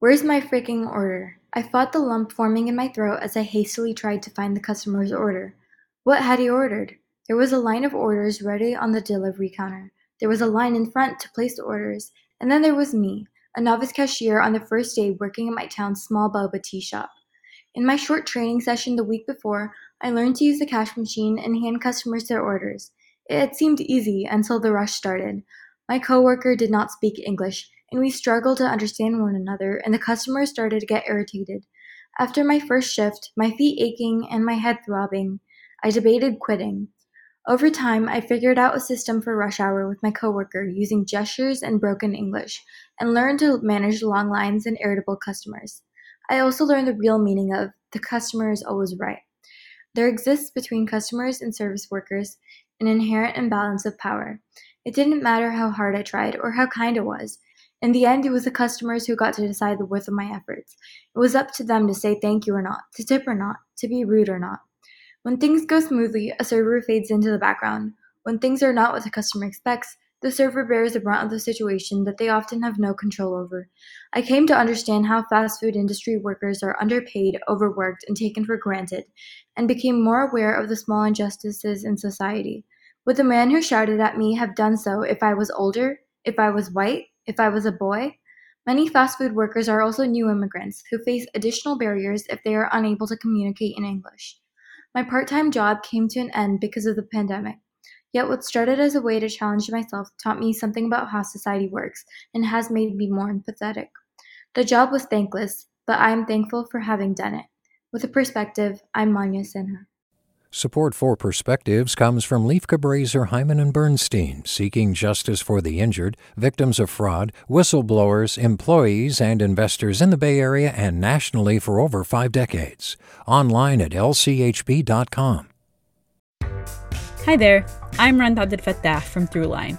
Where's my freaking order? I fought the lump forming in my throat as I hastily tried to find the customer's order. What had he ordered? There was a line of orders ready on the delivery counter. There was a line in front to place the orders. And then there was me, a novice cashier on the first day working at my town's small boba tea shop. In my short training session the week before, I learned to use the cash machine and hand customers their orders. It had seemed easy until the rush started. My coworker did not speak English, and we struggled to understand one another, and the customers started to get irritated. After my first shift, my feet aching and my head throbbing, I debated quitting. Over time, I figured out a system for rush hour with my coworker using gestures and broken English, and learned to manage long lines and irritable customers. I also learned the real meaning of the customer is always right. There exists between customers and service workers an inherent imbalance of power. It didn't matter how hard I tried or how kind I was. In the end, it was the customers who got to decide the worth of my efforts. It was up to them to say thank you or not, to tip or not, to be rude or not. When things go smoothly, a server fades into the background. When things are not what the customer expects, the server bears the brunt of the situation that they often have no control over. I came to understand how fast food industry workers are underpaid, overworked, and taken for granted, and became more aware of the small injustices in society. Would the man who shouted at me have done so if I was older, if I was white, if I was a boy? Many fast food workers are also new immigrants who face additional barriers if they are unable to communicate in English. My part time job came to an end because of the pandemic. Yet what started as a way to challenge myself taught me something about how society works and has made me more empathetic. The job was thankless, but I am thankful for having done it. With a perspective, I'm Mannya Sinha. Support for Perspectives comes from Lieff Cabraser, Heimann and Bernstein, seeking justice for the injured, victims of fraud, whistleblowers, employees, and investors in the Bay Area and nationally for over five decades. Online at lchb.com. Hi there, I'm Rund Abdelfatah from Throughline.